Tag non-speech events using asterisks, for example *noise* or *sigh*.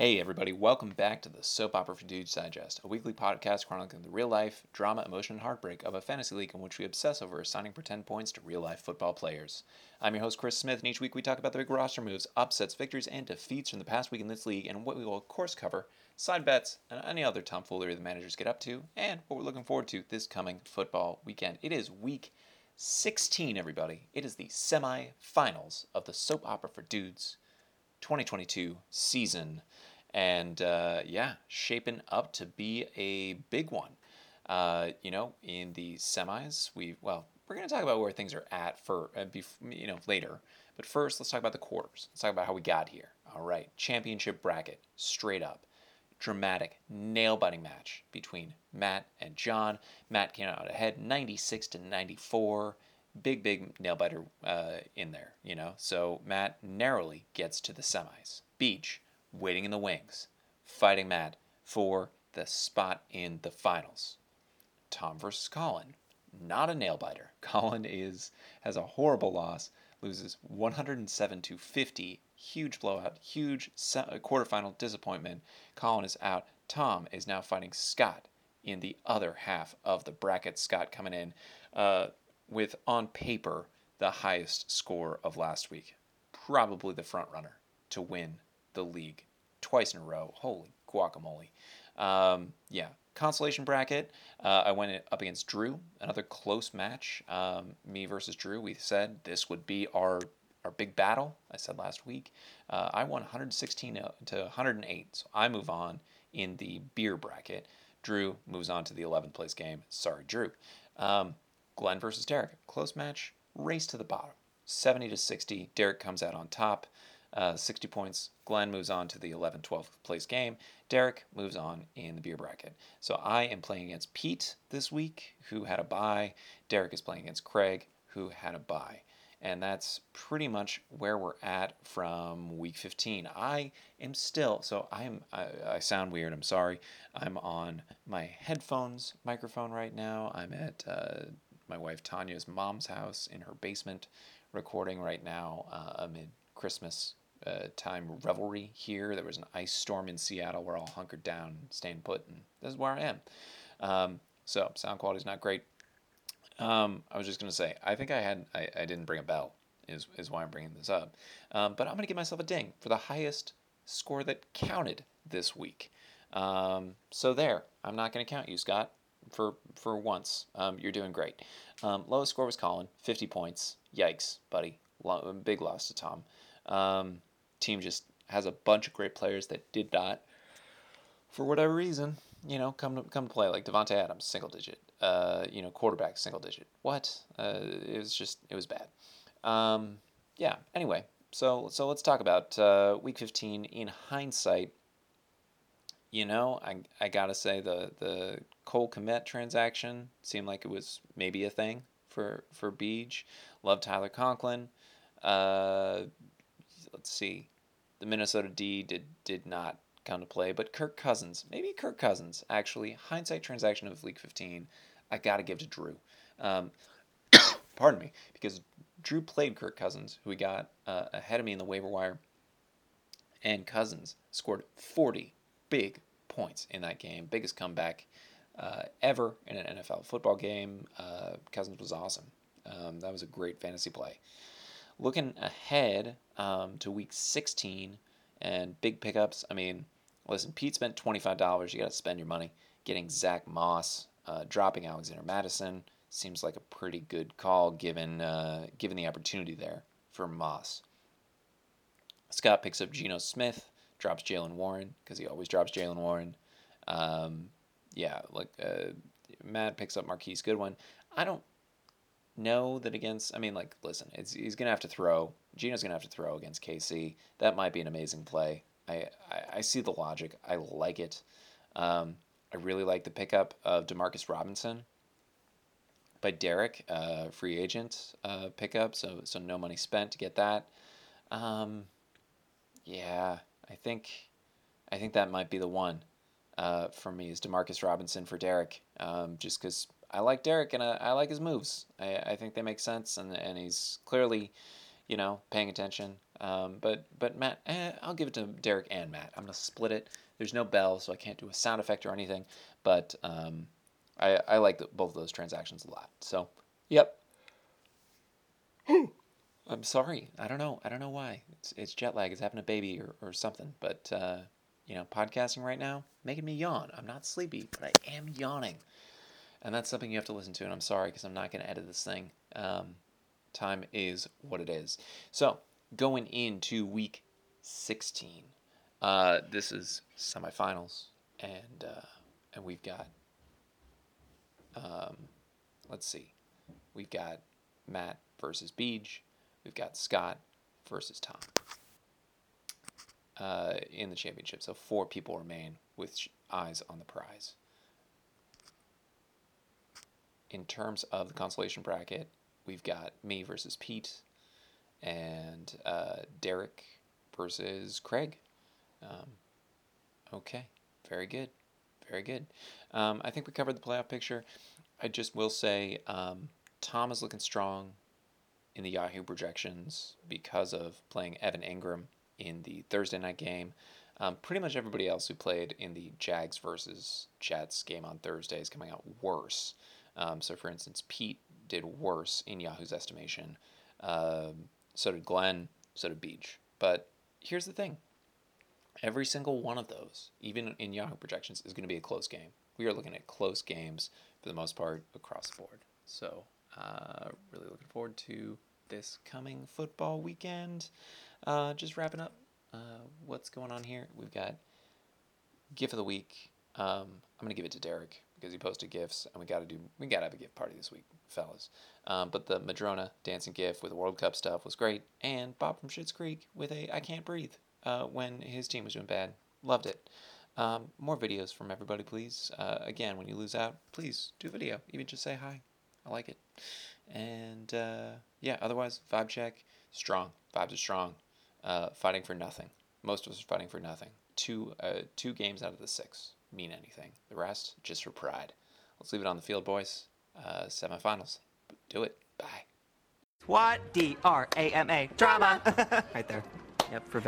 Hey, everybody, welcome back to the Soap Opera for Dudes Digest, a weekly podcast chronicling the real life, drama, emotion, and heartbreak of a fantasy league in which we obsess over assigning pretend points to real life football players. I'm your host, Chris Smith, and each week we talk about the big roster moves, upsets, victories, and defeats from the past week in this league, and what we will, of course, cover side bets and any other tomfoolery the managers get up to, and what we're looking forward to this coming football weekend. It is week 16, everybody. It is the semi finals of the Soap Opera for Dudes 2022 season and uh, yeah, shaping up to be a big one. Uh, you know, in the semis, we well, we're going to talk about where things are at for uh, bef- you know later. But first, let's talk about the quarters. Let's talk about how we got here. All right, championship bracket, straight up, dramatic, nail-biting match between Matt and John. Matt came out ahead, 96 to 94. Big, big nail biter uh, in there, you know. So Matt narrowly gets to the semis. Beach waiting in the wings, fighting mad for the spot in the finals. Tom versus Colin, not a nail biter. *laughs* Colin is has a horrible loss, loses 107 to 50, huge blowout, huge quarterfinal disappointment. Colin is out. Tom is now fighting Scott in the other half of the bracket. Scott coming in uh, with on paper the highest score of last week, probably the front runner to win the league twice in a row. Holy guacamole. Um, yeah, consolation bracket. Uh, I went up against Drew, another close match. Um, me versus Drew. We said this would be our our big battle. I said last week. Uh, I won 116 to 108, so I move on in the beer bracket. Drew moves on to the 11th place game. Sorry, Drew. Um, Glenn versus Derek, close match, race to the bottom, 70 to 60. Derek comes out on top uh, 60 points. Glenn moves on to the 11 12th place game. Derek moves on in the beer bracket. So I am playing against Pete this week, who had a bye. Derek is playing against Craig, who had a bye. And that's pretty much where we're at from week 15. I am still, so I am, I, I sound weird, I'm sorry. I'm on my headphones microphone right now. I'm at uh, my wife Tanya's mom's house in her basement recording right now uh, amid Christmas uh, time revelry here. There was an ice storm in Seattle. We're all hunkered down, staying put, and this is where I am. Um, so sound quality is not great. Um, I was just gonna say, I think I had I, I didn't bring a bell. Is is why I'm bringing this up. Um, but I'm gonna give myself a ding for the highest score that counted this week. Um, so there, I'm not gonna count you, Scott. For for once, um, you're doing great. Um, lowest score was Colin, 50 points. Yikes, buddy. big loss to Tom. Team just has a bunch of great players that did not, for whatever reason, you know, come to come to play. Like Davante Adams, single digit. Uh, you know, quarterback, single digit. What? Uh, it was just it was bad. Um, yeah. Anyway, so so let's talk about uh, week 15 in hindsight. You know, I, I gotta say the the Cole Kmet transaction seemed like it was maybe a thing for for Beach. Love Tyler Conklin. Uh, let's see the Minnesota D did did not come to play, but Kirk Cousins, maybe Kirk Cousins, actually, hindsight transaction of Week 15, I got to give to Drew. Um, *coughs* pardon me, because Drew played Kirk Cousins, who he got uh, ahead of me in the waiver wire, and Cousins scored 40 big points in that game, biggest comeback uh, ever in an NFL football game. Uh, Cousins was awesome. Um, that was a great fantasy play. Looking ahead um, to week 16 and big pickups, I mean, listen, Pete spent $25. You got to spend your money. Getting Zach Moss, uh, dropping Alexander Mattison seems like a pretty good call given uh, given the opportunity there for Moss. Scott picks up Geno Smith, drops Jaylen Warren because he always drops Jaylen Warren. Um, yeah, like uh, Matt picks up Marquise Goodwin. I don't know that against. I mean, like, listen, he's gonna have to throw. Geno's gonna have to throw against KC. That might be an amazing play. I I, I see the logic. I like it. Um, I really like the pickup of Demarcus Robinson by Derek, uh, free agent uh, pickup. So so no money spent to get that. Um, yeah, I think I think that might be the one uh, for me is Demarcus Robinson for Derek. Um, just because I like Derek and I, I like his moves. I, I think they make sense, and and he's clearly, you know, paying attention. Um, but but Matt, eh, I'll give it to Derek and Matt. I'm gonna split it. There's no bell, so I can't do a sound effect or anything. But um, I I like the, both of those transactions a lot. So yep. I'm sorry. I don't know. I don't know why. It's it's jet lag. It's having a baby or, or something. But uh, you know, podcasting right now making me yawn. I'm not sleepy, but I am yawning, and that's something you have to listen to. And I'm sorry because I'm not going to edit this thing. Um, time is what it is. So going into week 16, uh, this is semifinals, and uh, and we've got um, let's see, we've got Matt versus Beej We've got Scott versus Tom uh, in the championship. So four people remain with eyes on the prize. In terms of the consolation bracket, we've got me versus Pete and uh, Derek versus Craig. Um, okay, very good. Very good. Um, I think we covered the playoff picture. I just will say um, Tom is looking strong in the Yahoo projections because of playing Evan Engram in the Thursday night game. Um, pretty much everybody else who played in the Jags versus Jets game on Thursday is coming out worse. Um, so, for instance, Pete did worse in Yahoo's estimation. Um, so did Glenn. So did Beach. But here's the thing every single one of those, even in Yahoo projections, is going to be a close game. We are looking at close games for the most part across the board. So, uh, really looking forward to this coming football weekend. Uh, just wrapping up uh, what's going on here. We've got GIF of the week. Um, I'm gonna give it to Derek because he posted gifts, and we gotta do we gotta have a gift party this week, fellas. Um, but the Madrona dancing gif with the World Cup stuff was great, and Bob from Schitt's Creek with a I can't breathe uh, when his team was doing bad. Loved it. Um, more videos from everybody, please. Uh, again, when you lose out, please do video. Even just say hi. I like it. And uh, yeah, otherwise, vibe check, strong. Vibes are strong. Uh, fighting for nothing. Most of us are fighting for nothing. Two, uh, two games out of the six mean anything. The rest, just for pride. Let's leave it on the field, boys. Uh, semifinals. Do it. Bye. What? D R A M A. Drama. *laughs* right there. Yep, for